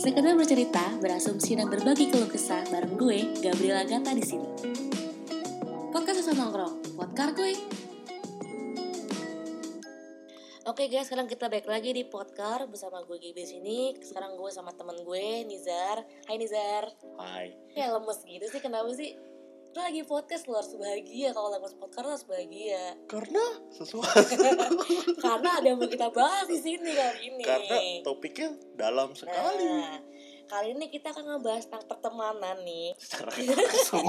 Sekedar bercerita, berasumsi dan berbagi keluh kesah bareng gue, Gabriela Gata di sini. Podcast Susah Nongkrong, podcast gue. Oke guys, sekarang kita balik lagi di podcast bersama gue Gibi di sini. Sekarang gue sama temen gue, Nizar. Hai Nizar. Hai. Kayak lemes gitu sih, kenapa sih? Lu lagi podcast, lu harus bahagia. Kalau lemes podcast, lu harus bahagia. Karena sesuatu. Karena ada yang mau kita bahas di sini kali ini. Karena topiknya dalam sekali. Nah, kali ini kita akan ngebahas tentang pertemanan nih. Secara langsung.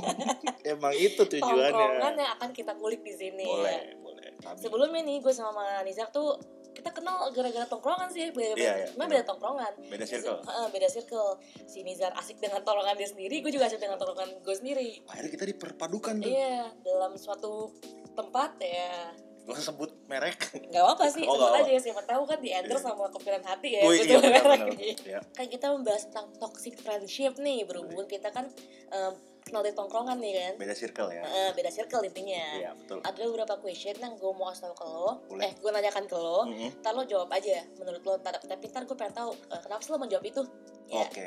Emang itu Tongkrongan tujuannya. yang akan kita kulik di sini. Boleh, boleh. Kami. Sebelumnya nih gue sama Nizar tuh kita kenal gara-gara tongkrongan sih, beda, Iya, iya, cuma benar. beda tongkrongan. Beda circle. Heeh, beda circle. Si Nizar asik dengan tongkrongan dia sendiri, gue juga asik dengan tongkrongan gue sendiri. Akhirnya kita diperpadukan tuh. Iya, dalam suatu tempat ya Gak usah sebut merek. nggak apa sih Oh, sebut aja siapa tahu kan di endorse sama kepikiran hati ya Gua iya benar merek benar. nih. Ya. kan kita membahas tentang toxic friendship nih berhubung kita kan eh, kenal dari tongkrongan nih kan Beda circle ya. Eh, beda circle intinya Iya, betul. ada beberapa question yang gue mau kasih tau ke lo Boleh. eh gue nanyakan ke lo Mm-mm. ntar lo jawab aja menurut lo ntar, tapi ntar gue pengen tahu eh, kenapa sih lo menjawab itu ya oke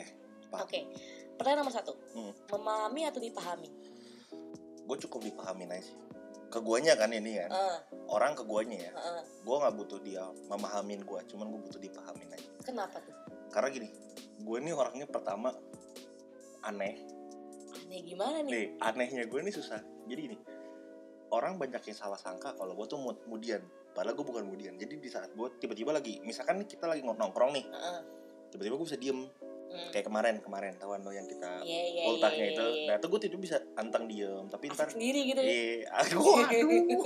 Oke. Pak, pertanyaan nomor satu Hmm. memahami atau dipahami gue cukup dipahamin aja sih. Ke guanya kan ini kan. Eh, Orang ke guanya ya. eh, Gue gak butuh dia memahamin gue. Cuman gue butuh dipahamin aja. kenapa tuh Karena gini. Gue ini orangnya pertama aneh. Aneh gimana nih Nih, anehnya gue ini susah. Jadi gini, orang banyak yang salah sangka kalau gue tuh mud mudian. Padahal gue bukan mudian. Jadi di saat gue tiba-tiba lagi, misalkan nih kita lagi nongkrong nih, tiba-tiba gue bisa diem. Hmm. Kayak kemarin, kemarin tahuan lo yang kita Iya, iya, ultahnya iya, itu. iya, iya. Nah itu gue tiba bisa anteng diem. Tapi ntar, sendiri gitu ya iya, aduh, aduh.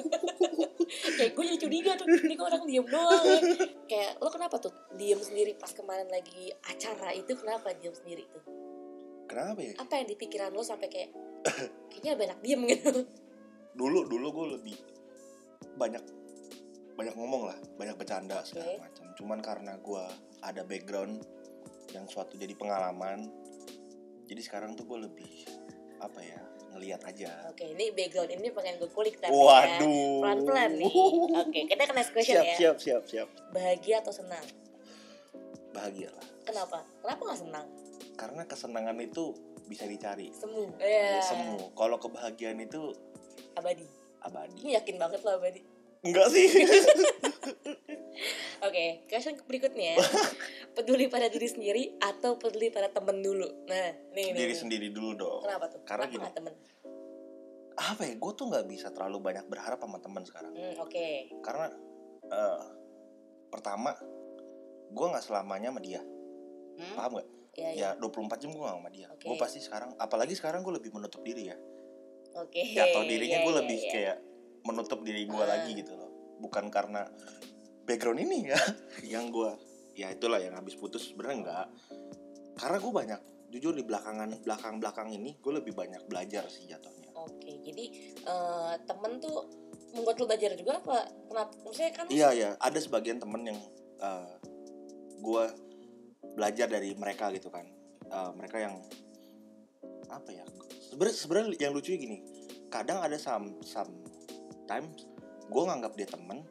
kayak gue jadi curiga tuh ini kok orang diem doang ya. kayak lo kenapa tuh diem sendiri pas kemarin lagi acara itu kenapa diem sendiri tuh Kenapa ya? apa yang di pikiran lo sampai kayak kayaknya banyak diem gitu Dulu, dulu gue lebih banyak banyak ngomong lah, banyak bercanda Oke. segala macam. Cuman karena gue ada background yang suatu jadi pengalaman, jadi sekarang tuh gue lebih apa ya ngelihat aja. oke ini background ini pengen gue kulik tapi Waduh. ya pelan pelan nih oke kita ke next question siap, ya siap, siap, siap. bahagia atau senang Bahagia lah. kenapa kenapa nggak senang Karena kesenangan itu bisa dicari. semu ya Semu. Kalau kebahagiaan itu abadi abadi. ini yakin banget lo abadi Enggak sih. Oke, question berikutnya ya. peduli pada diri sendiri atau peduli pada temen dulu? Nah, nih. Diri nih. sendiri dulu dong. Kenapa tuh? Karena Kenapa gini. temen? Apa ya? Gue tuh nggak bisa terlalu banyak berharap sama teman sekarang. Hmm, Oke. Karena eh, pertama, gue nggak selamanya sama dia. Hmm? Paham gak? Ya, ya. Ya 24 jam gue gak sama dia. Oke. Gue pasti sekarang, apalagi sekarang gue lebih menutup diri ya. Oke. Jatuh dirinya Ya, gue ya, lebih ya. kayak menutup diri gue Ah. lagi gitu loh. Bukan karena background ini ya, yang gue ya itulah yang habis putus sebenarnya enggak. Karena gue banyak jujur di belakangan belakang belakang ini gue lebih banyak belajar sih jatuhnya. Oke, jadi eh, temen tuh membuat lo belajar juga apa? Kenapa? Maksudnya kan Iya ya, ada sebagian temen yang eh, gue belajar dari mereka gitu kan. Eh, mereka yang apa ya? Sebenarnya sebenarnya yang lucunya gini, kadang ada some sometimes gue nganggap dia temen,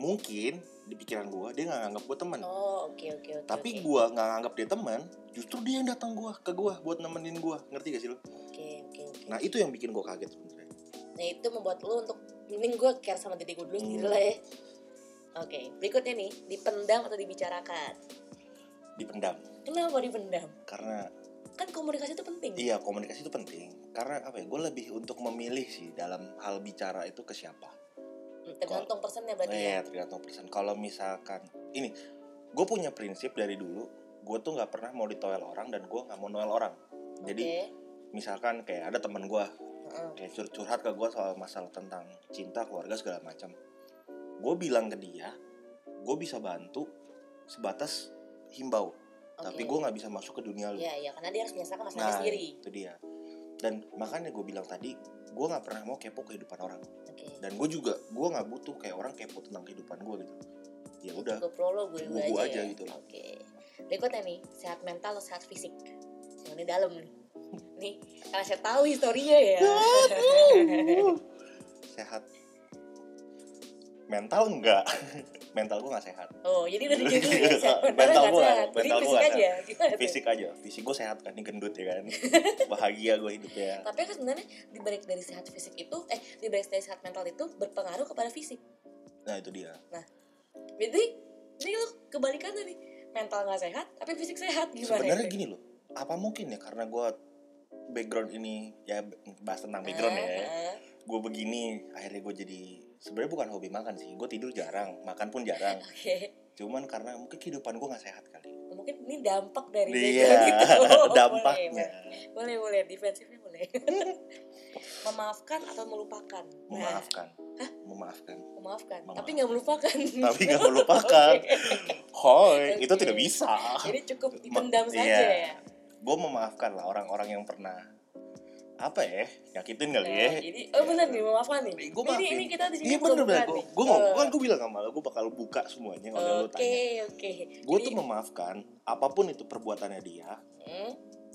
mungkin di pikiran gue dia nggak nganggap gue temen. Oh, oke oke oke. Tapi oke. gue nggak nganggap dia temen, justru dia yang datang gua ke gue buat nemenin gue, ngerti gak sih lo? Oke oke oke. Nah itu yang bikin gue kaget sebenarnya. Nah, itu membuat lo untuk mending gue care sama diri gue dulu sendiri Hmm. lah ya. Oke, berikutnya nih, dipendam atau dibicarakan? Dipendam, Kenapa dipendam? karena Kan komunikasi itu penting. Iya komunikasi itu penting karena apa ya? Gue lebih untuk memilih sih dalam hal bicara itu ke siapa. Hmm, Tergantung personnya berarti ya. Eh tergantung persen. Kalau misalkan ini, gue punya prinsip dari dulu. Gue tuh nggak pernah mau ditoel orang dan gue nggak mau noel orang. Jadi Oke. misalkan kayak ada teman gue kayak cur- curhat ke gue soal masalah tentang cinta keluarga segala macam. Gue bilang ke dia, gue bisa bantu sebatas himbau. Tapi Oke. gue nggak bisa masuk ke dunia lu. Iya, iya, karena dia harus menyelesaikan masalahnya Nah, sendiri. itu dia. Dan makanya gue bilang tadi, gue nggak pernah mau kepo kehidupan orang. Oke. Dan gue juga, gue nggak butuh kayak orang kepo tentang kehidupan gue gitu. Ya udah, gue gue aja, aja ya. gitu. Oke. Berikutnya nih, sehat mental atau sehat fisik? Ini dalam nih. nih karena saya tahu historinya ya sehat mental enggak. Mental gue nggak sehat. Oh jadi udah gitu Mental jadi mental fisik gua nggak aja tuh? fisik aja. Fisik gue sehat kan? Ini gendut ya kan? Bahagia gue hidupnya tapi kan sebenarnya dibalik dari sehat fisik itu eh dibalik dari sehat mental itu berpengaruh kepada fisik. Nah itu dia. Jadi jadi lu kebalikan nih. Mental nggak sehat tapi fisik sehat. Gimana sebenarnya itu? gini loh. Apa mungkin ya? Karena gue background ini ya bahas tentang background ya. Ah, ah. gue begini akhirnya gue jadi sebenarnya bukan hobi makan sih gue tidur jarang makan pun jarang. Oke. Cuman karena mungkin kehidupan gue nggak sehat kali. Mungkin ini dampak dari iya background itu Boleh, dampaknya. Boleh boleh defensifnya boleh. Memaafkan atau melupakan? Nah, memaafkan. Memaafkan memaafkan. Memaafkan. tapi nggak melupakan. Tapi nggak melupakan. Oke. hoi Oke. itu tidak bisa. Jadi cukup Ma- dipendam saja iya. ya? Gue memaafkan lah orang-orang yang pernah apa ya nyakitin kali Nah, ya jadi oh benar nih memaafkan nih Gue ini, ini kita di sini Iya bener bener. Gue gue ngomong Oh. kan gue bilang sama lo, gue bakal buka semuanya kalau lo oke tanya. oke Gue tuh memaafkan apa pun itu perbuatannya dia. hmm,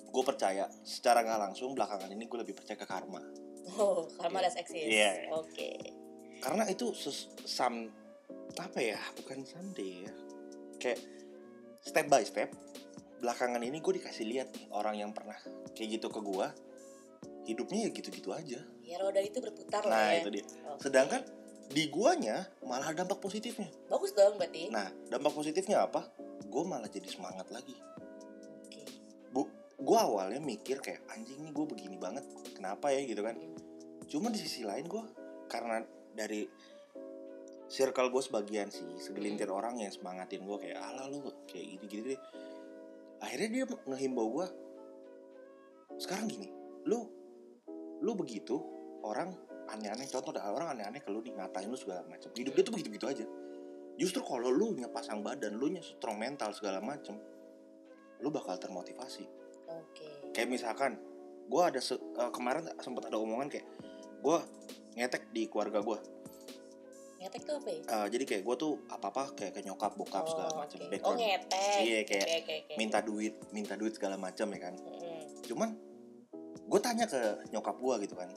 Gue percaya secara nggak langsung belakangan ini gue lebih percaya ke karma. oh karma does exist Iya. oke Karena itu ses, sam apa ya? Bukan someday ya. Kayak step by step. Belakangan ini gue dikasih lihat nih orang yang pernah kayak gitu ke gue. Hidupnya ya gitu-gitu aja. ya roda itu berputar Nah lah ya itu dia. Oke. Sedangkan di guanya malah dampak positifnya. bagus dong berarti Nah, dampak positifnya apa? Gue malah jadi semangat lagi. oke Bu, gue awalnya mikir kayak anjing nih gue begini banget, kenapa ya gitu kan? Cuma di sisi lain gue karena dari circle gue sebagian sih segelintir orang yang semangatin gue kayak ala lu kayak gini gini deh. Akhirnya dia ngehimbau gue. Sekarang gini, lu lu begitu orang aneh-aneh contoh dah orang aneh-aneh ke lu nih ngatain lu segala macam hidup dia tuh begitu-begitu aja. Justru kalau lu nya pasang badan lu nya strong mental segala macam lu bakal termotivasi. Oke. Kayak misalkan gue ada se- eh, kemarin sempat ada omongan kayak gue ngetek di keluarga gue ngetek tuh apa ya? Jadi kayak gue tuh apa apa kayak ke nyokap bokap segala Oh, macam oke. oh ngetek. Iya kayak oke oke oke. minta duit minta duit segala macam ya kan. Mm-mm. cuman gue tanya ke nyokap gue gitu kan.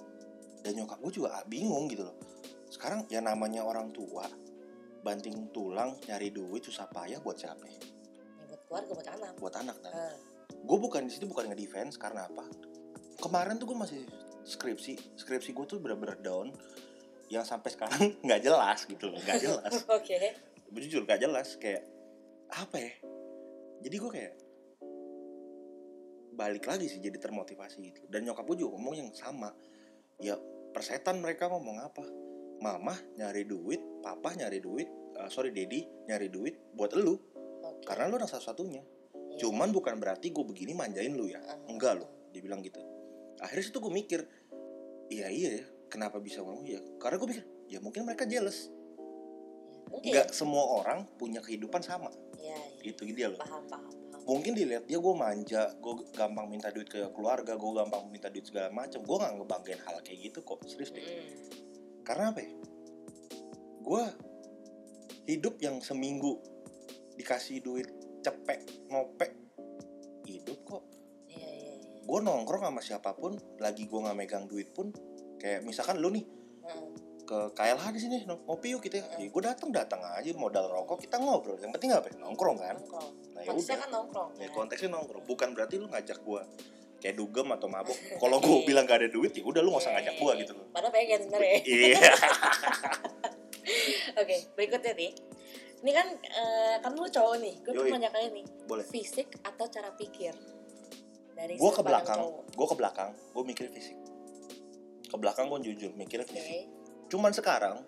Dan nyokap gue juga bingung gitu loh. Sekarang ya namanya orang tua banting tulang nyari duit susah payah buat siapa ya? Ya, buat keluarga buat anak. Buat anak kan? Gue bukan di situ bukan nge-defense karena apa? Kemarin tuh gue masih skripsi. Skripsi gue tuh bener-bener down. Yang sampai sekarang nggak jelas gitu loh nggak jelas. Oke. Jujur nggak jelas. Kayak apa ya? Jadi gue kayak balik lagi sih jadi termotivasi gitu. Dan nyokap gue juga ngomong yang sama. Ya persetan mereka ngomong apa? Mama nyari duit papa nyari duit eh, sorry daddy nyari duit buat elu. Oke. Karena lu anak satu-satunya. Iya. cuman bukan berarti gue begini manjain lu ya. Ah, enggak loh dia bilang gitu. Akhirnya situ gue mikir iya iya ya kenapa bisa ngomong ya? Karena gue mikir ya mungkin mereka jealous. Nggak semua orang punya kehidupan sama. Ya, ya. itu dia loh. Paham paham mungkin dilihat dia gue manja gue gampang minta duit ke keluarga gue gampang minta duit segala macam gue nggak ngebanggain hal kayak gitu kok serius deh. Mm. karena apa ya? Gue hidup yang seminggu dikasih duit cepek ngopek hidup kok. Iya iya iya. Gue nongkrong sama siapa pun lagi gue nggak megang duit pun kayak misalkan lu nih Heeh. ke KLH di sini ngopi yuk kita. Ya, gue datang datang aja modal rokok kita ngobrol. Yang penting apa ya? nongkrong kan? Nongkrong nah ya udah. kan nongkrong ya ya. konteksnya nongkrong. Bukan berarti lu ngajak gue kayak dugem atau mabuk kalau gue bilang gak ada duit ya udah lu gak usah ngajak gue gitu loh. Padahal pengen sebenarnya. Iya. Oke berikutnya nih. Ini kan eh, kan lu cowok nih. Gue Yoi. mau nanya nih boleh. Fisik atau cara pikir? Dari gue ke belakang. gue ke belakang. Gue mikir fisik. Ke belakang gue jujur oke. fisik. Cuman sekarang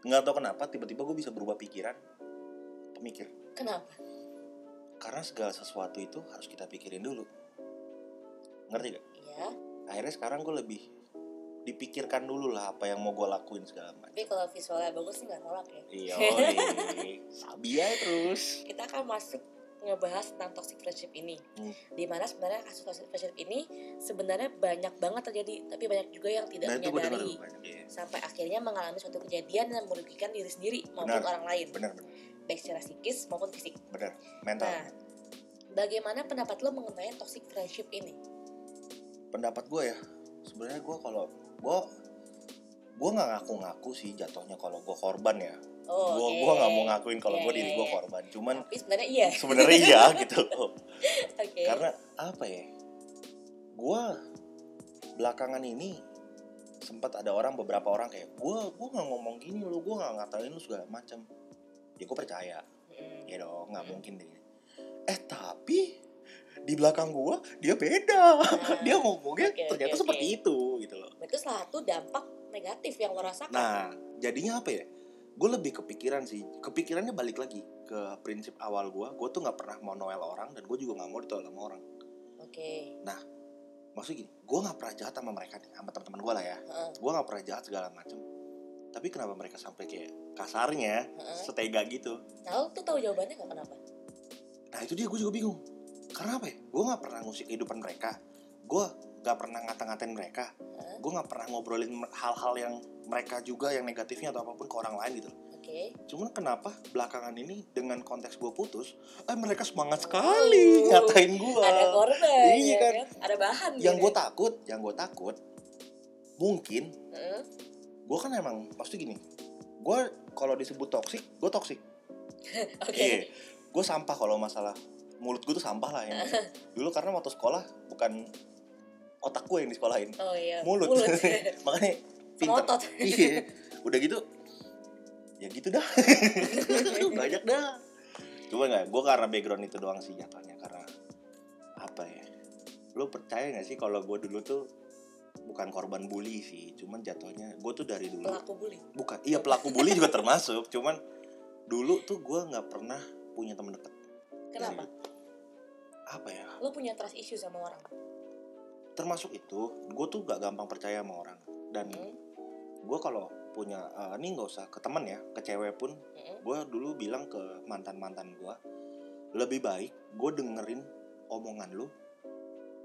nggak tahu kenapa tiba-tiba gue bisa berubah pikiran. Pemikir kenapa karena segala sesuatu itu harus kita pikirin dulu. Ngerti gak? iya. Akhirnya sekarang gue lebih dipikirkan dulu lah apa yang mau gue lakuin segala macam. Tapi kalau visualnya bagus sih nggak nolak ya. Iya sabi aja terus. Kita akan masuk ngebahas tentang toxic friendship ini. Hmm. di mana sebenarnya kasus toxic friendship ini sebenarnya banyak banget terjadi tapi banyak juga yang tidak nah menyadari. banyak iya. sampai akhirnya mengalami suatu kejadian yang merugikan diri sendiri maupun Benar. orang lain. Bener bener baik secara psikis maupun fisik bener mental Nah, bagaimana pendapat lo mengenai toxic friendship ini? pendapat gue ya sebenarnya gue kalau gue gue nggak ngaku-ngaku sih jatuhnya kalau gue korban ya Oh, gue oke. gue nggak mau ngakuin kalau Iya, gue iya, diri gue iya. korban cuman Tapi sebenarnya iya. sebenarnya iya gitu Oke. karena apa ya gue belakangan ini sempat ada orang beberapa orang kayak gue gue nggak ngomong gini lo gue nggak ngatain lu segala macam ya gue percaya. Ya dong nggak mungkin deh. Eh tapi di belakang gua dia beda. Dia ngomongnya oke, ternyata oke, seperti itu gitu loh. Itu salah satu dampak negatif yang lo rasakan. nah jadinya apa ya? Gue lebih kepikiran sih. Kepikirannya balik lagi ke prinsip awal gua. Gue tuh nggak pernah mau noel orang dan gue juga nggak mau ditoel sama orang. Oke. maksudnya gini gue nggak pernah jahat sama mereka nih sama teman-teman gue lah ya. Heeh. gue nggak pernah jahat segala macem tapi kenapa mereka sampai kayak kasarnya Heeh. setega gitu lo tuh tahu jawabannya nggak kenapa? Nah itu dia gue juga bingung Karena apa ya? Gue gak pernah ngusik kehidupan mereka Gue gak pernah ngata-ngatain mereka Heeh. Gue gak pernah ngobrolin hal-hal yang mereka juga yang negatifnya atau apa pun ke orang lain gitu Oke. Cuman kenapa belakangan ini dengan konteks gue putus Eh mereka semangat sekali Oh. ngatain gue Ada korban, Iya ya kan. kan? Ada bahan. Yang gitu gue ya. takut, yang gue takut Mungkin Heeh. Gue kan emang pasti gini Gue kalau disebut toksik, gue toksik Oke. Iya, gue sampah kalau masalah mulut gue tuh sampah lah ya. Dulu karena waktu sekolah bukan otak gue yang disekolahin, Oh iya. mulut. Makanya pinter. iya. Udah gitu, ya gitu dah. Banyak dah. Cuma nggak, gue karena background itu doang sih jatuhnya karena apa ya? Lo percaya gak sih kalau gue dulu tuh bukan korban bully sih, cuman jatuhnya gue tuh dari dulu Pelaku bully. bukan iya pelaku bully juga termasuk cuman dulu tuh gue nggak pernah punya temen deket Kenapa? apa ya Lo punya trust issue sama orang. termasuk itu gue tuh gak gampang percaya sama orang dan Hmm. gue kalau punya eh, ini nggak usah ke temen ya ke cewek pun Heeh. gue dulu bilang ke mantan mantan gue lebih baik gue dengerin omongan lu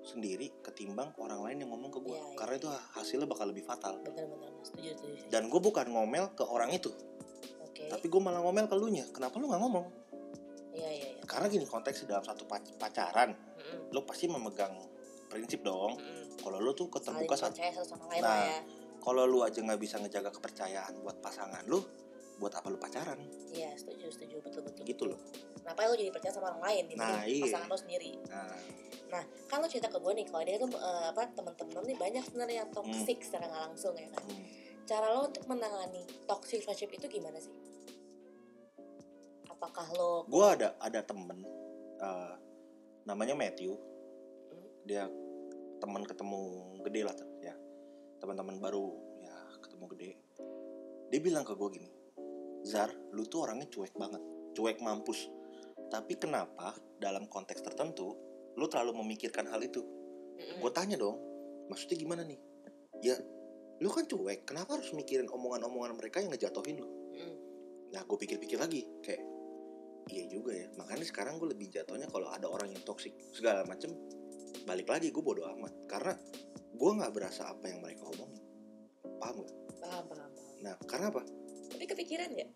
sendiri ketimbang orang lain yang ngomong ke gue Iya, iya, karena itu hasilnya bakal lebih fatal Bener-bener. Setuju, setuju. setuju. dan gue bukan ngomel ke orang itu Oke. tapi gue malah ngomel ke lu nya kenapa lu nggak ngomong Iya, iya, iya. karena gini konteksnya dalam satu pac- pacaran Heeh. lo pasti memegang prinsip dong Heeh. kalau lo tuh keterbuka lain Nah, ya. kalau lu aja nggak bisa ngejaga kepercayaan buat pasangan lu buat apa lu pacaran Iya, setuju, setuju. Betul-betul. gitu loh Kenapa lo jadi percaya sama orang lain? Nah, iya. Pasangan lo sendiri. nah Nah, kan lo cerita ke gue nih, kalau dia tuh eh, apa temen-temen lo nih banyak sebenarnya yang toxic secara nggak langsung ya kan. hmm, Cara lo untuk menangani toxic relationship itu gimana sih? Apakah lo gue ada ada temen eh, namanya Matthew Hmm. dia teman ketemu gede lah tuh, ya teman-teman baru ya ketemu gede dia bilang ke gue gini Zar lu tuh orangnya cuek banget cuek mampus tapi kenapa dalam konteks tertentu lu terlalu memikirkan hal itu Mm-mm. gue tanya dong maksudnya gimana nih ya lu kan cuek kenapa harus mikirin omongan-omongan mereka yang ngejatuhin lu Mm-mm. nah gue pikir-pikir lagi kayak iya juga ya makanya sekarang gue lebih jatuhnya kalau ada orang yang toksik segala macem balik lagi gue bodo amat karena gue nggak berasa apa yang mereka omongin paham gak? paham, paham, nah karena apa Tapi kepikiran ya?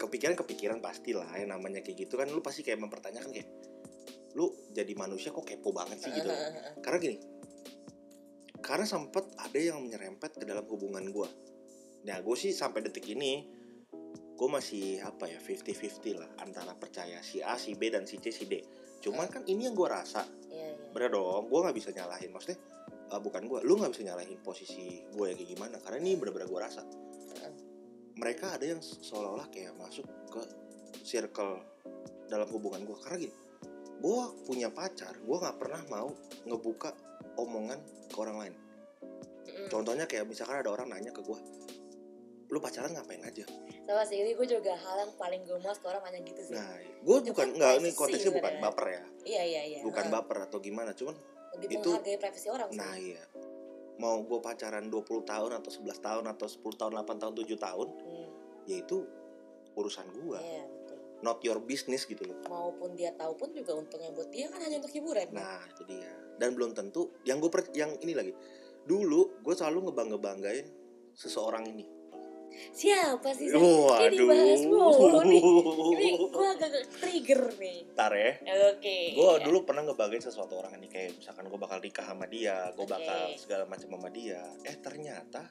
kepikiran kepikiran pastilah yang namanya kayak gitu kan lu pasti kayak mempertanyakan kayak jadi manusia kok kepo banget sih gitu karena gini karena sempet ada yang menyerempet ke dalam hubungan gue nah gue sih sampai detik ini gue masih apa ya 50-50 lah antara percaya si A si B dan si C si D. Cuman kan ini yang gue rasa Iya, iya. bener dong gue nggak bisa nyalahin maksudnya eh, bukan gue lu nggak bisa nyalahin posisi gue yang kayak gimana karena ini bener-bener gue rasa. Mereka ada yang seolah-olah kayak masuk ke circle dalam hubungan gue karena gini gue punya pacar gue nggak pernah mau ngebuka omongan ke orang lain Mm-mm. contohnya kayak misalkan ada orang nanya ke gue lu pacaran ngapain aja Sama sih, ini gue juga hal yang paling gue muas kalau orang nanya gitu sih. nah gue bukan kan nggak ini konteksnya bukan sebenarnya. baper ya Iya, iya, iya. bukan Heeh. baper atau gimana cuman Lebih itu- menghargai privasi orang sih. nah iya mau gue pacaran 20 tahun atau 11 tahun atau 10 tahun 8 tahun 7 tahun Hmm, ya itu urusan gue betul. Not your business gitu loh Maupun dia tahu pun juga untungnya buat dia kan hanya untuk hiburan. Nah, itu dia. Dan belum tentu yang gue yang ini lagi. Dulu gue selalu ngebangga-banggain seseorang ini. Siapa sih? Ini bahas mulu nih. Ini gue agak trigger nih. Ntar ya. Oke. Gue ya. dulu pernah ngebagain sesuatu orang ini kayak misalkan gue bakal nikah sama dia, gue Oke. bakal segala macam sama dia. Eh ternyata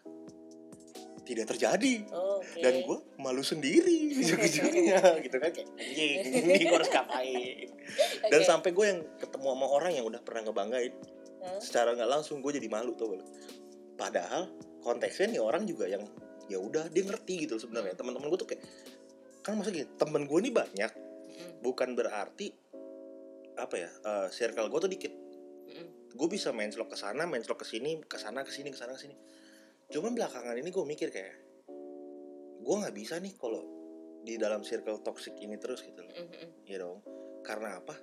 tidak terjadi. Oh, Oke. Dan gue malu sendiri ujung-ujungnya gitu kan kayak anjing ini gue harus ngapain. Dan Oke. sampai gue yang ketemu sama orang yang udah pernah ngebanggain, Hah? secara nggak langsung gue jadi malu tuh. Padahal konteksnya nih orang juga yang ya udah dia ngerti gitu sebenarnya. Teman-teman gue tuh kayak kan maksudnya gini, temen gue nih banyak, Mm-mm. bukan berarti apa ya eh, circle gue tuh dikit Mm-mm. gue bisa main slot ke sana main slot ke sini ke sana ke sini ke sana ke sini cuman belakangan ini gue mikir kayak gue nggak bisa nih kalau di dalam circle toxic ini terus gitu loh. Mm-mm. ya dong. Karena apa?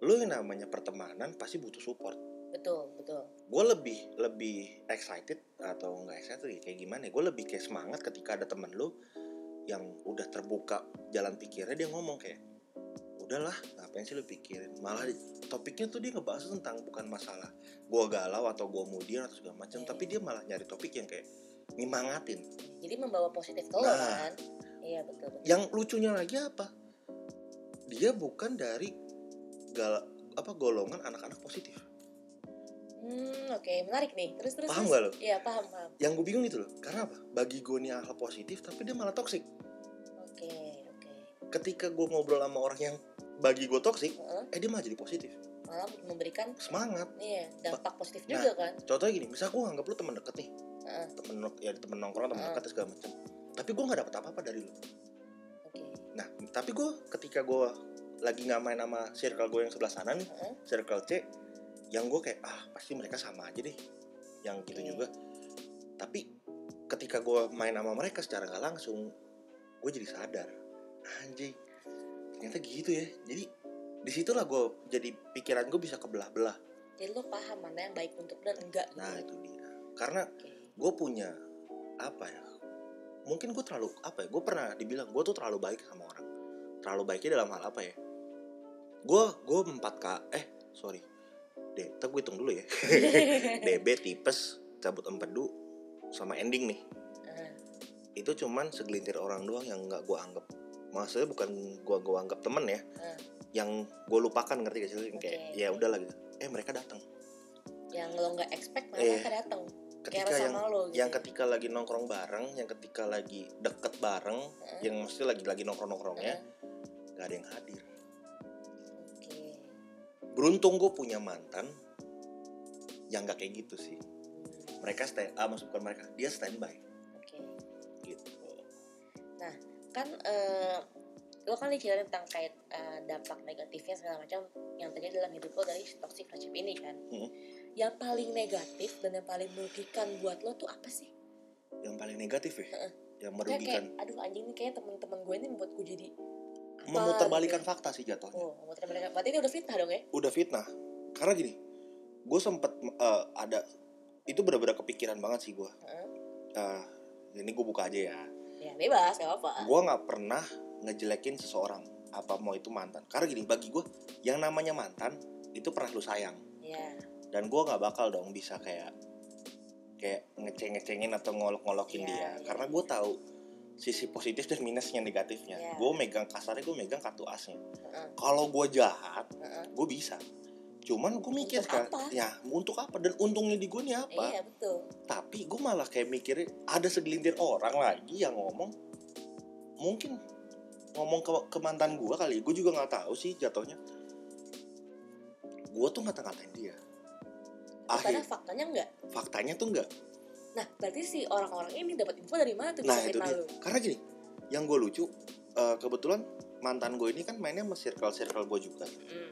Lo yang namanya pertemanan pasti butuh support. Betul, betul. gue lebih lebih excited atau nggak excited ya, kayak gimana ya? Gue lebih kayak semangat ketika ada temen lo yang udah terbuka jalan pikirnya dia ngomong kayak udahlah ngapain sih lo pikirin malah topiknya tuh dia ngebahas tentang bukan masalah gue galau atau gue mudian atau segala macam Iya. tapi dia malah nyari topik yang kayak nyemangatin Jadi membawa positif ke lo Nah. kan? Iya betul. betul. yang lucunya lagi apa dia bukan dari gal apa golongan anak-anak positif Hmm, oke, menarik nih. Terus terus. Paham terus. gak lo? Iya paham paham. yang gue bingung itu loh karena apa bagi gue nih hal positif tapi dia malah toksik Oke oke. Ketika gue ngobrol sama orang yang bagi gue toksik Heeh, eh dia malah jadi positif Malah memberikan semangat iya dampak positif Nah. juga kan? contohnya gini misal gue anggap lu temen deket nih Heeh. temen ya temen nongkrong temen Ah. dekat segala macam tapi gue nggak dapet apa apa dari lu Oke. nah tapi gue ketika gue lagi nggak main sama circle gue yang sebelah sana nih Heeh. circle C yang gue kayak ah pasti mereka sama aja deh yang gitu Oke. juga tapi ketika gue main sama mereka secara nggak langsung gue jadi sadar anjing. Ternyata gitu ya. Jadi di situlah gue jadi pikiran gue bisa kebelah-belah. Jadi lo paham mana yang baik untuk dan enggak gitu. nah itu dia. Karena Oke. gue punya apa ya mungkin gue terlalu apa ya gue pernah dibilang gue tuh terlalu baik sama orang. Terlalu baiknya dalam hal apa ya? Gue gue 4 k eh sorry. Deh gue hitung dulu ya. DB tipes cabut empedu sama ending nih. Ah, itu cuman segelintir orang doang yang nggak gue anggap maksudnya bukan gue gue anggap temen ya Ah. yang gue lupakan ngerti gak sih kayak Oke. ya udah lah gitu eh mereka datang yang lo nggak expect malah Eh, mereka datang. ketika yang sama lo gitu. yang ketika lagi nongkrong bareng, yang ketika lagi deket bareng, Heeh. yang mesti lagi lagi nongkrong nongkrongnya, Heeh. nggak ada yang hadir. Oke. Beruntung gue punya mantan yang nggak kayak gitu sih. Hmm, Mereka stand, ah maksud bukan mereka, dia standby Oke. gitu. Kan eh, lo kan diceritain tentang kayak eh, dampak negatifnya segala macam yang terjadi dalam hidup lo dari toxic friendship ini kan Hmm. yang paling negatif dan yang paling merugikan buat lo tuh apa sih Yang paling negatif ya, Heeh. yang kayak kayak merugikan, aduh anjing nih kayak teman-teman gue ini membuat gue jadi apa memutarbalikkan gitu. fakta sih jatuhnya. oh memutarbalikkan berarti ini udah fitnah dong ya Udah fitnah, karena gini, gue sempet eh, ada itu benar-benar kepikiran banget sih gue. Heeh. Eh, ini gue buka aja ya. Ya bebas gak apa gue nggak pernah ngejelekin seseorang apa mau itu mantan karena gini bagi gue yang namanya mantan itu pernah lu sayang ya dan gue nggak bakal dong bisa kayak kayak ngeceng ngecengin atau ngolok ngolokin Iya, dia iya. karena gue tahu sisi positif dan minusnya negatifnya Iya. gue megang kasarnya gue megang kartu asnya Heeh. kalau gue jahat Heeh. gue bisa cuman gue mikir Untuk kan apa? ya untuk apa? Dan untungnya di gue nih apa? Iya betul. Tapi gue malah kayak mikirnya ada segelintir orang lagi yang ngomong mungkin ngomong ke, ke mantan gue kali gue juga nggak tahu sih jatuhnya. Gue tuh ngata-ngatain dia. Karena akhir faktanya enggak faktanya tuh enggak nah berarti si orang-orang ini dapat info dari mana tuh? Nah itu dia. karena gini yang gue lucu eh, kebetulan mantan gue ini kan mainnya sama circle circle gue juga. Mm,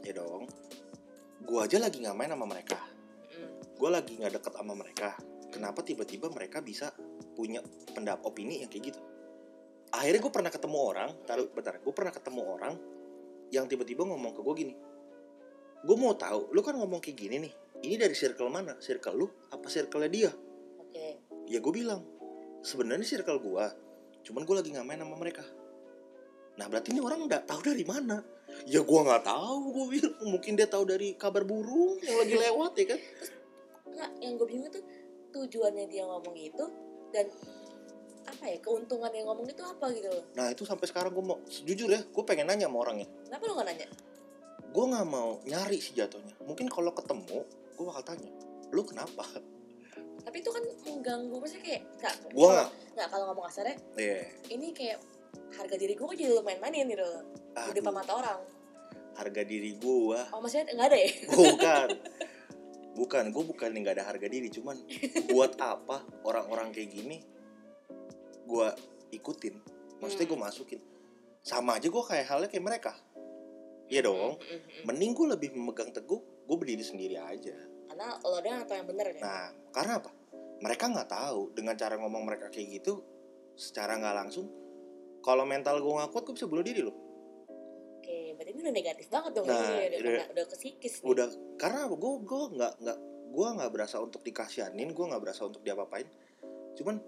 ya dong gue aja lagi nggak main sama mereka. Mm. gue lagi nggak deket sama mereka. Kenapa tiba-tiba mereka bisa punya pendapat opini yang kayak gitu? Akhirnya gue pernah ketemu orang taruh bentar gue pernah ketemu orang yang tiba-tiba ngomong ke gue gini. Gue mau tahu lu kan ngomong kayak gini nih ini dari circle mana? Circle lu apa circle dia? Oke. Ya gue bilang sebenarnya circle gue cuman gue lagi nggak main sama mereka nah berarti ini orang nggak tahu dari mana? Ya gue nggak tahu gue bilang. Mungkin dia tahu dari kabar burung yang lagi lewat ya kan? Nggak yang gue bingung tuh tujuannya dia ngomong itu dan apa ya keuntungan yang ngomong itu apa gitu loh. Nah itu sampai sekarang gue mau jujur ya gue pengen nanya sama orangnya kenapa lu gak nanya? Gue nggak mau nyari sih jatuhnya. Mungkin kalau ketemu gue bakal tanya lu kenapa? Tapi itu kan mengganggu maksudnya kayak gue nggak. nggak kalau ngomong kasarnya iya. ini kayak harga diri gue kok jadi lumayan mainin gitu loh. Di depan mata orang. Harga diri gue oh maksudnya nggak ada ya? Bukan. Bukan gue bukan yang nggak ada harga diri cuman buat apa orang-orang kayak gini gue ikutin? Maksudnya gue Hmm. masukin. Sama aja gue kayak halnya kayak mereka. Iya dong. Mm, mm, mm. mending gue lebih memegang teguh gue berdiri sendiri aja. Karena lo doang atau yang bener kan nah karena apa? Mereka nggak tahu. Dengan cara ngomong mereka kayak gitu secara nggak langsung kalau mental gue nggak kuat gue bisa bunuh diri loh oke berarti ini udah negatif banget dong Nah, ini udah udah- udah ke psikis nih. udah karena gue gue nggak nggak gue nggak berasa untuk dikasihanin gue nggak berasa untuk diapa-apain cuman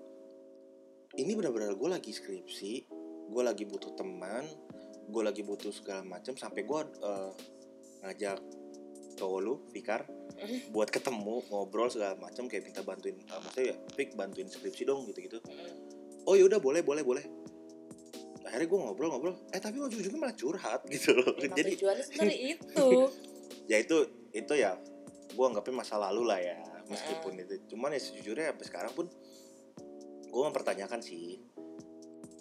ini benar-benar gue lagi skripsi gue lagi butuh teman gue lagi butuh segala macam sampai gue eh, ngajak cowok lu Fikar buat ketemu ngobrol segala macam kayak minta bantuin uh, maksudnya ya Fik bantuin skripsi dong gitu gitu Mm. oh yaudah boleh boleh boleh akhirnya gue ngobrol-ngobrol eh tapi ujung-ujungnya malah curhat gitu loh. Emang jadi tujuannya sebenarnya itu. Ya itu itu ya gue anggapnya masa lalu lah ya meskipun itu. Cuman ya sejujurnya sampai sekarang pun gue mempertanyakan sih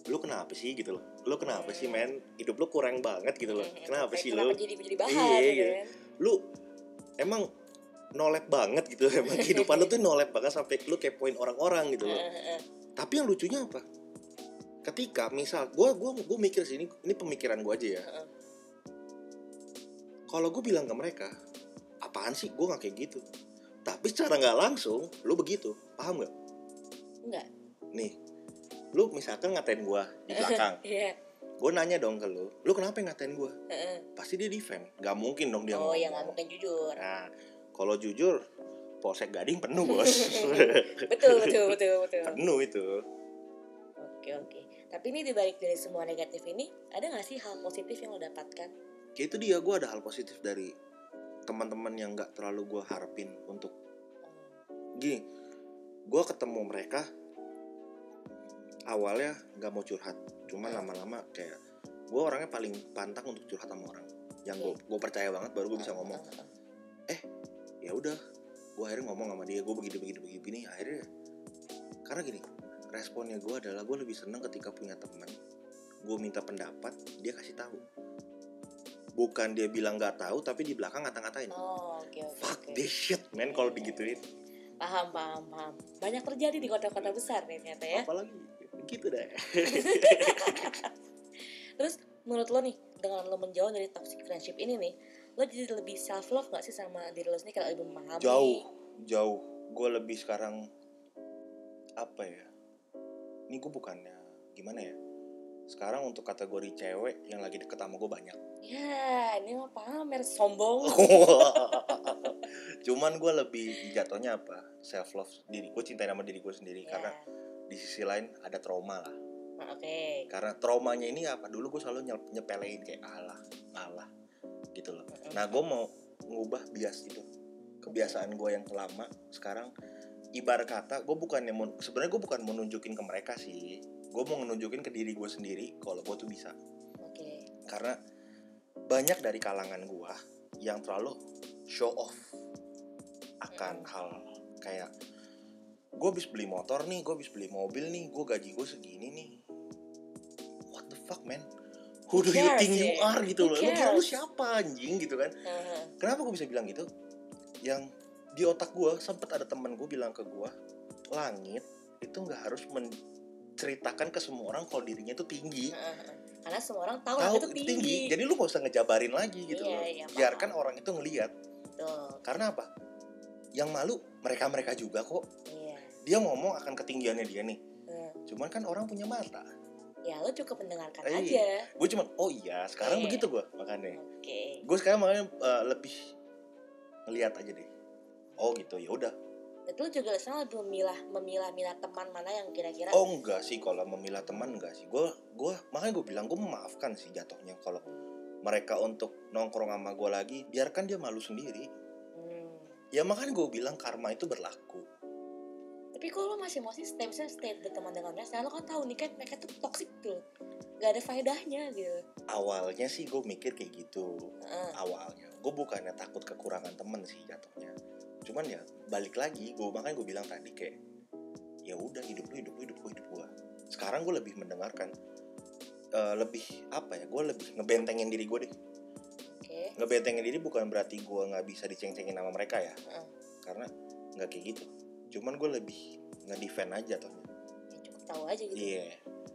lu kenapa sih? gitu loh. Lu kenapa sih men? Hidup lu kurang banget gitu loh. Kenapa sih kenapa lu? jadi jadi bahan Iya, gitu gitu. kan. Lu emang nolep banget gitu emang kehidupan lu tuh nolep banget sampai lu kepoin orang-orang gitu loh. Tapi yang lucunya apa ketika misal gue gua gue mikir sih ini ini pemikiran gue aja ya. Kalau gue bilang ke mereka apaan sih? Gue nggak kayak gitu. Tapi secara nggak langsung lu begitu. Paham nggak? Enggak nih lu misalkan ngatain gue di belakang. Iya. Gue nanya dong ke lu lu kenapa ngatain gue pasti dia defend. Nggak mungkin dong dia oh ya ngomong. nggak mungkin jujur. Nah kalau jujur polsek gading penuh bos. Betul betul betul betul. Penuh itu. Oke oke tapi ini dibalik dari semua negatif ini ada nggak sih hal positif yang lo dapatkan? Ya itu dia gue ada hal positif dari teman-teman yang nggak terlalu gue harapin untuk. Gini gue ketemu mereka awalnya nggak mau curhat. Cuman lama-lama kayak gue orangnya paling pantang untuk curhat sama orang. Yang gue gue percaya banget baru gue bisa ngomong. ya udah gue akhirnya ngomong sama dia gue begini begini begini begini. Akhirnya karena gini responnya gue adalah gue lebih seneng ketika punya teman gue minta pendapat dia kasih tahu. Bukan dia bilang nggak tahu tapi di belakang ngata-ngatain. Oh oke oke fuck oke. this shit man kalau digituin. paham paham paham. Banyak terjadi di kota-kota besar nih ternyata ya. Apalagi gitu deh. Terus menurut lo nih dengan lo menjauh dari toxic friendship ini nih lo jadi lebih self love gak sih sama diri lo sendiri kalau lebih memahami? Jauh jauh. Gue lebih sekarang apa ya ini gue bukannya gimana ya? Sekarang untuk kategori cewek yang lagi deket sama gue banyak. Ya ini mah pamer sombong. Cuman gue lebih jatuhnya apa? Self love diri gue cintain sama diri gue sendiri. Ya, karena di sisi lain ada trauma lah. Nah, oke. Karena traumanya ini apa? Dulu gue selalu nyep- nyepelein kayak alah alah gitu loh. Nah gue mau ngubah bias itu. Kebiasaan gue yang lama sekarang ibarat kata gue bukan yang mau sebenarnya gue bukan mau nunjukin ke mereka sih. Gue mau nunjukin ke diri gue sendiri kalau gue tuh bisa. Oke. Karena banyak dari kalangan gue yang terlalu show off akan hal kayak gue habis beli motor nih gue habis beli mobil nih gue gaji gue segini nih. What the fuck man? Who do you think you are gitu loh. Lu kira lu siapa anjing gitu kan? Heeh. kenapa gue bisa bilang gitu? Yang di otak gue sempet ada temen gue bilang ke gue langit itu nggak harus menceritakan ke semua orang kalau dirinya itu tinggi. Karena semua orang tahu, tahu itu tinggi, tinggi. jadi lu gak usah ngejabarin lagi gitu Iya, loh. iya, paham. biarkan orang itu ngelihat karena apa? Yang malu mereka mereka juga kok. Iya. Dia ngomong akan ketinggiannya dia nih. Heeh. cuman kan orang punya mata. Ya lo cukup mendengarkan Eh, aja. gue cuman oh iya sekarang Iya. begitu gue makanya oke. Gue sekarang makanya eh, lebih ngelihat aja deh oh gitu. Ya udah. Lo juga sama lebih memilah memilah milah teman mana yang kira-kira oh enggak sih. Kalau memilah teman enggak sih. Gue gue makanya gue bilang gue memaafkan sih jatuhnya. Kalau mereka untuk nongkrong sama gue lagi biarkan dia malu sendiri. Hmm, ya makanya gue bilang karma itu berlaku. Tapi kalau masih masih stay misalnya stay berteman dengan mereka lo kan tahu nih kan mereka tuh toxic tuh. Gak ada faedahnya gitu. Awalnya sih gue mikir kayak gitu. Heeh. awalnya. Gue bukannya takut kekurangan temen sih jatuhnya cuman ya balik lagi gue makanya gue bilang tadi kayak ya udah hidup lu hidup lu hidup gue hidup gue sekarang gue lebih mendengarkan eh, lebih apa ya gue lebih ngebentengin diri gue deh. Oke. Ngebentengin diri bukan berarti gue nggak bisa diceng-cengin sama mereka ya. Heeh. karena nggak kayak gitu. Cuman gue lebih ngedefend aja tuh. Ya cukup tahu aja gitu. Iya.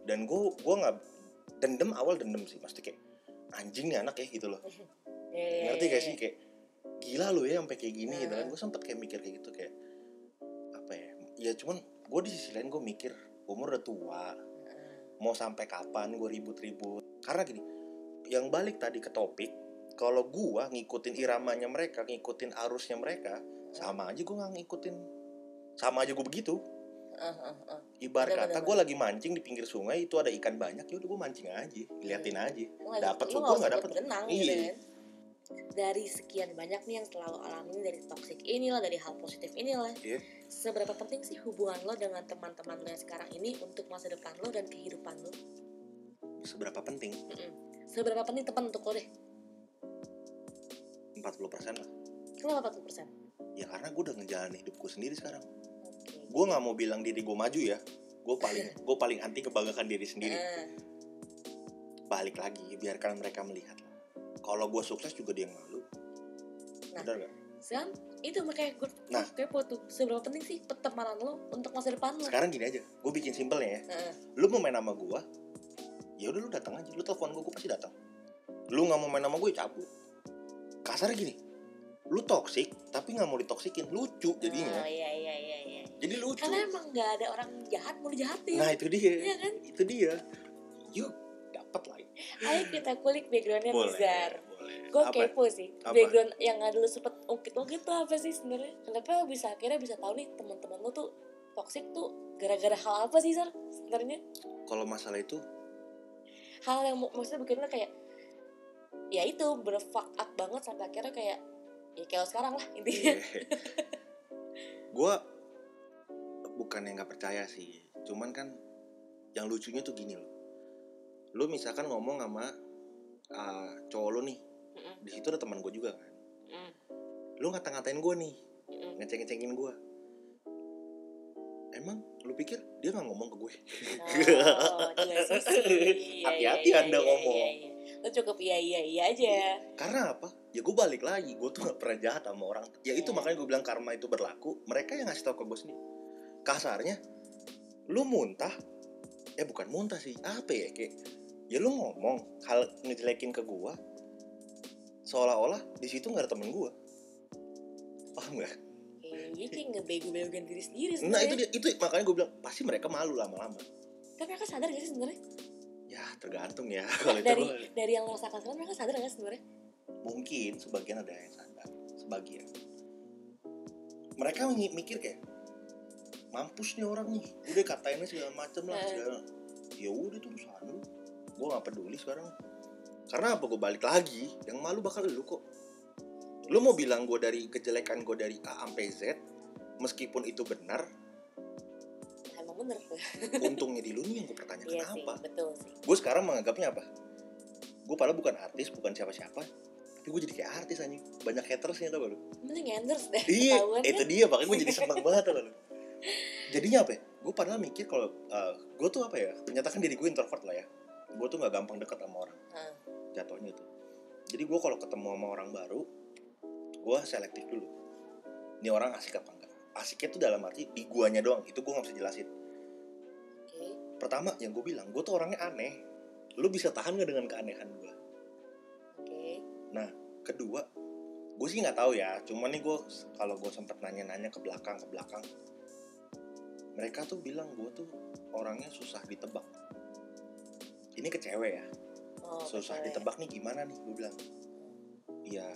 Dan gue gue nggak dendam awal dendam sih. Pasti kayak anjing nih anak ya gitu loh. Iya, ngerti iya, gak iya. sih kayak gila lu ya sampai kayak gini gitu kan. Gue sempet kayak mikir kayak gitu kayak apa ya ya cuman gue di sisi lain gue mikir umur udah tua mau sampai kapan gue ribut-ribut. Karena gini yang balik tadi ke topik kalau gue ngikutin iramanya mereka ngikutin arusnya mereka sama aja gue nggak ngikutin. Sama aja gue begitu. Ibarat Bener, kata gue lagi mancing di pinggir sungai itu ada ikan banyak ya udah gue mancing aja liatin aja. Nggak- Dapet lu syukur, nggak dapet. berenang Iya. gitu kan dari sekian banyak nih yang telah lo alami dari toxic inilah dari hal positif inilah. Iya. seberapa penting sih hubungan lo dengan teman-teman lo yang sekarang ini untuk masa depan lo dan kehidupan lo? Seberapa penting? Mm-mm. seberapa penting teman untuk lo deh? 40% lah. Kenapa 40% ya karena gue udah ngejalanin hidup gue sendiri sekarang. Oke. gue nggak mau bilang diri gue maju ya. Gue paling gue paling anti kebanggakan diri sendiri. Eh, balik lagi biarkan mereka melihat kalau gue sukses juga dia yang malu. Nah. benar gak Sekarang itu makanya gue Nah. kepo tuh seberapa penting sih pertemanan lo untuk masa depan lo? Sekarang gini aja gue bikin simpelnya ya. Heeh. lu mau main sama gue ya udah lu datang aja lu telepon gue gue pasti datang. Lu nggak mau main sama gue ya cabut. Kasarnya gini lu toksik tapi nggak mau ditoksikin lucu jadinya. Oh iya iya iya iya. Jadi lucu. Karena emang nggak ada orang jahat mau dijahatin. Nah itu dia. Iya kan? Itu dia. Yuk dapat lah ayo kita kulik backgroundnya Nizar. boleh. Gue Apa? kepo sih Apa? background yang nggak dulu sempet ungkit-ungkit tuh apa sih sebenarnya? Kenapa lo bisa akhirnya bisa tahu nih teman-teman lo tuh toxic tuh gara-gara hal apa sih Sar sebenarnya? Kalau masalah itu? Hal yang mak- maksudnya bikin lo kayak ya itu bener fuck up banget sampai akhirnya kayak ya kayak sekarang lah intinya. Gue bukan yang nggak percaya sih cuman kan yang lucunya tuh gini loh lu misalkan ngomong sama uh, cowok lu nih di situ ada teman gue juga kan. Mm, lu ngata-ngatain gue nih ngeceng-ngecengin gue emang lu pikir dia nggak ngomong ke gue? Oh Iya, Hati-hati iya, Anda iya, ngomong. iya, iya. lo cukup iya iya iya aja. Karena apa? Ya gue balik lagi gue tuh gak pernah jahat sama orang. Ya itu Iya. makanya gue bilang karma itu berlaku mereka yang ngasih tau ke gue sendiri. Kasarnya lu muntah eh bukan muntah sih apa ya kayak ya lu ngomong hal ngejelekin ke gue seolah-olah di situ nggak ada temen gue paham gak? Iya, kayak ngebego-begoin diri sendiri Nah itu dia, itu makanya gue bilang pasti mereka malu lama-lama. Tapi mereka sadar gak sih sebenarnya? Ya tergantung ya kalau itu Dari gua- dari yang lo rasakan sekarang mereka sadar gak sebenarnya? mungkin sebagian ada yang sadar, sebagian. Mereka mi- mikir kayak mampus nih orang nih, udah katainnya segala macem lah Eh. segala. Ya udah tuh lu, gue gak peduli sekarang. Karena apa gue balik lagi, yang malu bakal lu kok. Lu mau bilang gue dari kejelekan gue dari A sampai Z, meskipun itu benar, Emang bener tuh. untungnya di lu nih yang gue pertanyakan Iya sih, apa? betul sih. gue sekarang menganggapnya apa gue padahal bukan artis bukan siapa-siapa tapi gue jadi kayak artis anjing banyak hatersnya tau gak lu Mending endorse deh. iya itu kan? dia makanya gue jadi seneng banget tau gak lu jadinya apa ya gue padahal mikir kalau gue tuh apa ya menyatakan diri gue introvert lah ya gue tuh nggak gampang deket sama orang. Hah. jatuhnya itu jadi gue kalau ketemu sama orang baru gue selektif dulu. Ini orang asik apa enggak? Asiknya tuh dalam arti di guanya doang itu gue nggak bisa jelasin. Oke. pertama yang gue bilang gue tuh orangnya aneh. Lu bisa tahan gak dengan keanehan gue Oke. kedua gue sih nggak tahu ya. Cuman nih gue kalau gue sempet nanya-nanya ke belakang ke belakang mereka tuh bilang gue tuh orangnya susah ditebak ini ke cewek ya? Oh, susah ya. ditebak nih gimana nih? Gue bilang ya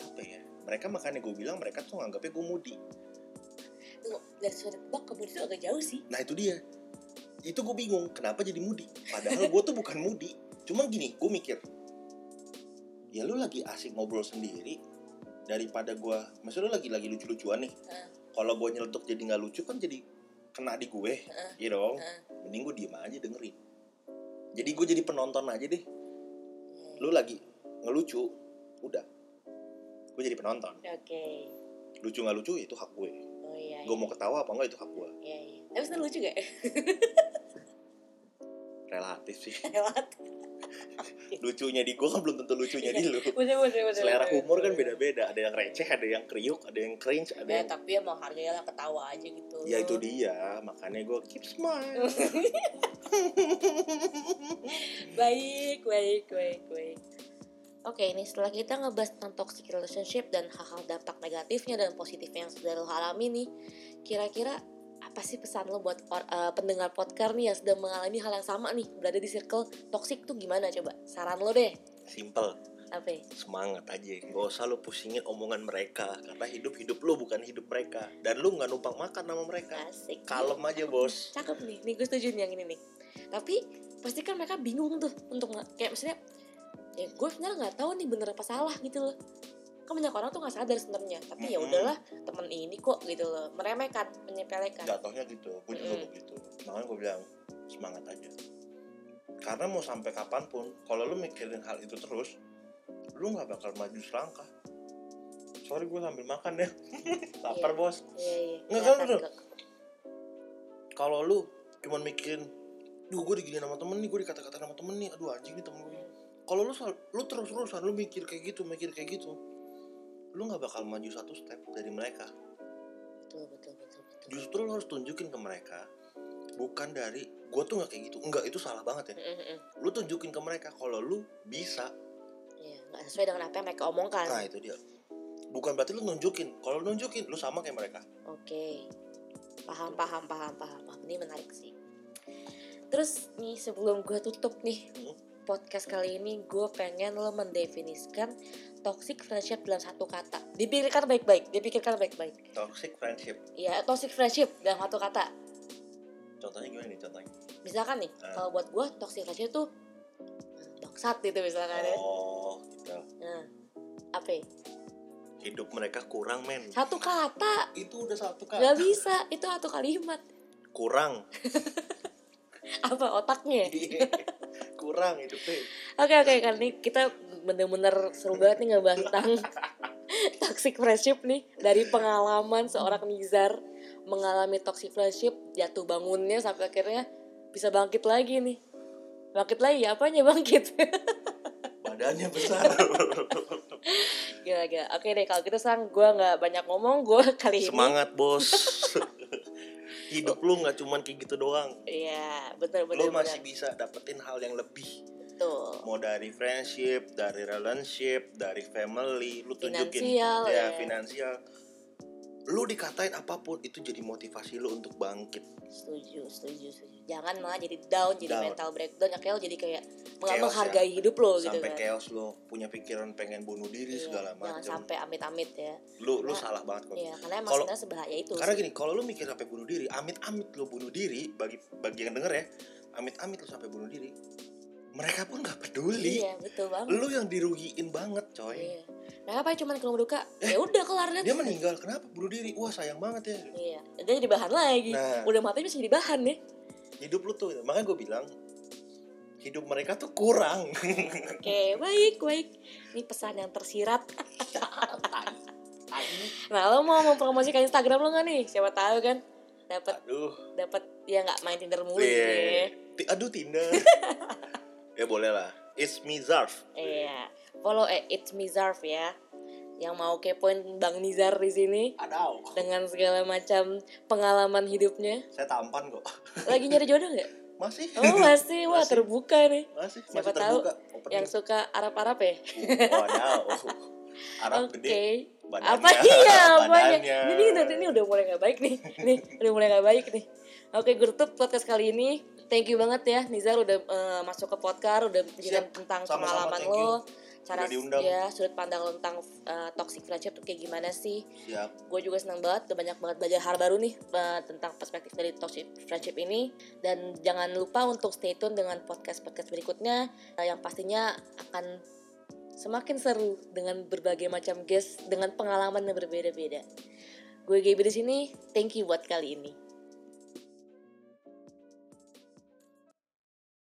apa ya? Mereka makanya gue bilang mereka tuh nganggapnya gue mudi. Tunggu, dari suara tebak ke Budi itu agak jauh sih. nah itu dia. Itu gue bingung kenapa jadi mudi? Padahal gue tuh bukan mudi. Cuman gini gue mikir ya lu lagi asik ngobrol sendiri daripada gue maksudnya lu lagi lagi lucu-lucuan nih? Hah. kalau gue nyeletuk jadi nggak lucu kan jadi kena di gue. Heeh. iya dong. Heeh. mending gue diem aja dengerin jadi gue jadi penonton aja deh. Lu lagi ngelucu udah. Gue jadi penonton. Oke. Lucu nggak lucu itu hak gue. Oh iya gue mau ketawa apa enggak itu hak gue iya iya. Tapi sebenarnya lucu gak relatif sih. Lewat lucunya di gue kan belum tentu lucunya di lu. Bener bener bener selera bener, humor kan beda-beda. Ada yang receh ada yang kriuk ada yang cringe ada ya yang tapi ya mau harganya lah ketawa aja gitu. Ya itu dia. Makanya gue keep smile. Baik baik baik baik. Oke, ini setelah kita ngebahas tentang toxic relationship dan hal-hal dampak negatifnya dan positifnya yang sudah lo alami nih, kira-kira apa sih pesan lo buat or- eh, pendengar podcast nih yang sedang mengalami hal yang sama nih, berada di circle toxic tuh gimana coba? Saran lo deh, simple apa? semangat aja gak usah lu pusingin omongan mereka karena hidup hidup lu bukan hidup mereka dan lu nggak numpang makan sama mereka Asik. kalem aja bos Cakep nih, nih gue setuju nih yang ini nih. Tapi pasti kan mereka bingung tuh untuk kayak misalnya, ya gue sebenarnya nggak tahu nih bener apa salah gitu loh. Kan banyak orang tuh nggak sadar sebenarnya. Tapi ya Mm-mm. udahlah temen ini kok gitu loh. Meremehkan, menyepelekan. jatuhnya gitu gue juga Mm-mm. begitu makanya gue bilang semangat aja karena mau sampai kapan pun kalau lu mikirin hal itu terus lu nggak bakal maju selangkah sorry gue sambil makan ya lapar Iya. bos Iya iya. Nggak, kan, kalau lu cuman mikirin duh gue digini sama temen nih gue dikata-kata sama temen nih aduh anjing nih temen gue kalau lu lu terus terusan lu mikir kayak gitu mikir kayak gitu lu nggak bakal maju satu step dari mereka Betul betul betul betul. justru lu harus tunjukin ke mereka bukan dari gue tuh nggak kayak gitu enggak itu salah banget ya Mm-mm-mm. lu tunjukin ke mereka kalau lu bisa Iya, nggak sesuai dengan apa yang mereka omongkan. nah itu dia bukan berarti lu nunjukin kalau lu nunjukin lu sama kayak mereka Oke. Paham, paham, paham, paham, paham. Ini menarik sih. Terus nih sebelum gue tutup nih Hmm. Podcast kali ini, gue pengen lo mendefinisikan toxic friendship dalam satu kata. Dipikirkan baik-baik, dipikirkan baik-baik. toxic friendship Ya, toxic friendship dalam satu kata. contohnya gimana nih contohnya Misalkan nih, Ah. kalau buat gue toxic friendship tuh bangsat gitu misalkan ya. oh gitu Nah, apa? ya? hidup mereka kurang men Satu kata. itu udah satu Gak kata bisa, itu satu kalimat. kurang Apa otaknya? Kurang hidupnya. Oke oke kali ini kita bener-bener seru banget nih ngebahas tentang toxic friendship nih. Dari pengalaman seorang Nizar mengalami toxic friendship jatuh bangunnya sampai akhirnya bisa bangkit lagi nih. Bangkit lagi? Apanya bangkit? Badannya besar. Gila gila. Oke deh kalau gitu sang gue nggak banyak ngomong. Gue kali ini semangat bos hidup lu nggak cuman kayak gitu doang. Iya betul lu betul. masih betul bisa dapetin hal yang lebih. Betul. Mau dari friendship dari relationship dari family lu tunjukin. Finansial, ya ya. finansial lu dikatain apa pun itu jadi motivasi lu untuk bangkit. Setuju setuju setuju. Jangan malah jadi down jadi Down. mental breakdown. Akhirnya lo jadi kayak nggak menghargai hidup lo gitu sampai kan. chaos lu punya pikiran pengen bunuh diri Iya, segala jangan macam sampai amit-amit ya. Lu lu Karena- salah banget kok. Iya, karena emang Kalau- sebenarnya sebahaya itu. karena sih. gini kalau lu mikir sampai bunuh diri amit-amit lu bunuh diri bagi bagi yang denger ya amit-amit lu sampai bunuh diri mereka pun nggak peduli Iya, betul banget. lu yang dirugiin banget coy Iya. Nah, apa cuma kalau duka? Ya udah kelar dia meninggal kenapa bunuh diri wah sayang banget ya Iya, dia jadi bahan lagi. Nah. Udah mati bisa jadi bahan ya. hidup lu tuh makanya gue bilang hidup mereka tuh kurang Oke, baik, baik. Ini pesan yang tersirat. Nah, lo mau mempromosikan Instagram lo nggak nih? Siapa tahu kan dapat dapat ya nggak main Tinder mulu Iya. nih. Ti- aduh Tinder ya boleh lah it's me Zarf Iya. Follow eh, It's Me Zarf ya. Yang mau kepoin Bang Nizar di sini Adau dengan segala macam pengalaman hidupnya. saya tampan kok Lagi nyari jodoh nggak? masih Oh masih, wah Masih. terbuka nih. masih Siapa masih tahu terbuka opening. Yang suka Arab-Arab ya? wadaw Arab Oke. gede badannya. Apa iya apanya? Ini ini, ini udah mulai gak baik nih. Nih, udah mulai gak baik nih. Oke, gue tutup podcast kali ini. Thank you banget ya Nizar udah eh, masuk ke podcast, udah Siap. tentang Sama-sama, pengalaman thank you. lo. Cara ya sudut pandang lo tentang eh, toxic friendship tuh kayak gimana sih? siap gue juga senang banget udah banyak banget belajar hal baru nih eh, tentang perspektif dari toxic friendship ini dan jangan lupa untuk stay tune dengan podcast podcast berikutnya eh, yang pastinya akan semakin seru dengan berbagai macam guest dengan pengalaman yang berbeda-beda gue Gaby di sini thank you buat kali ini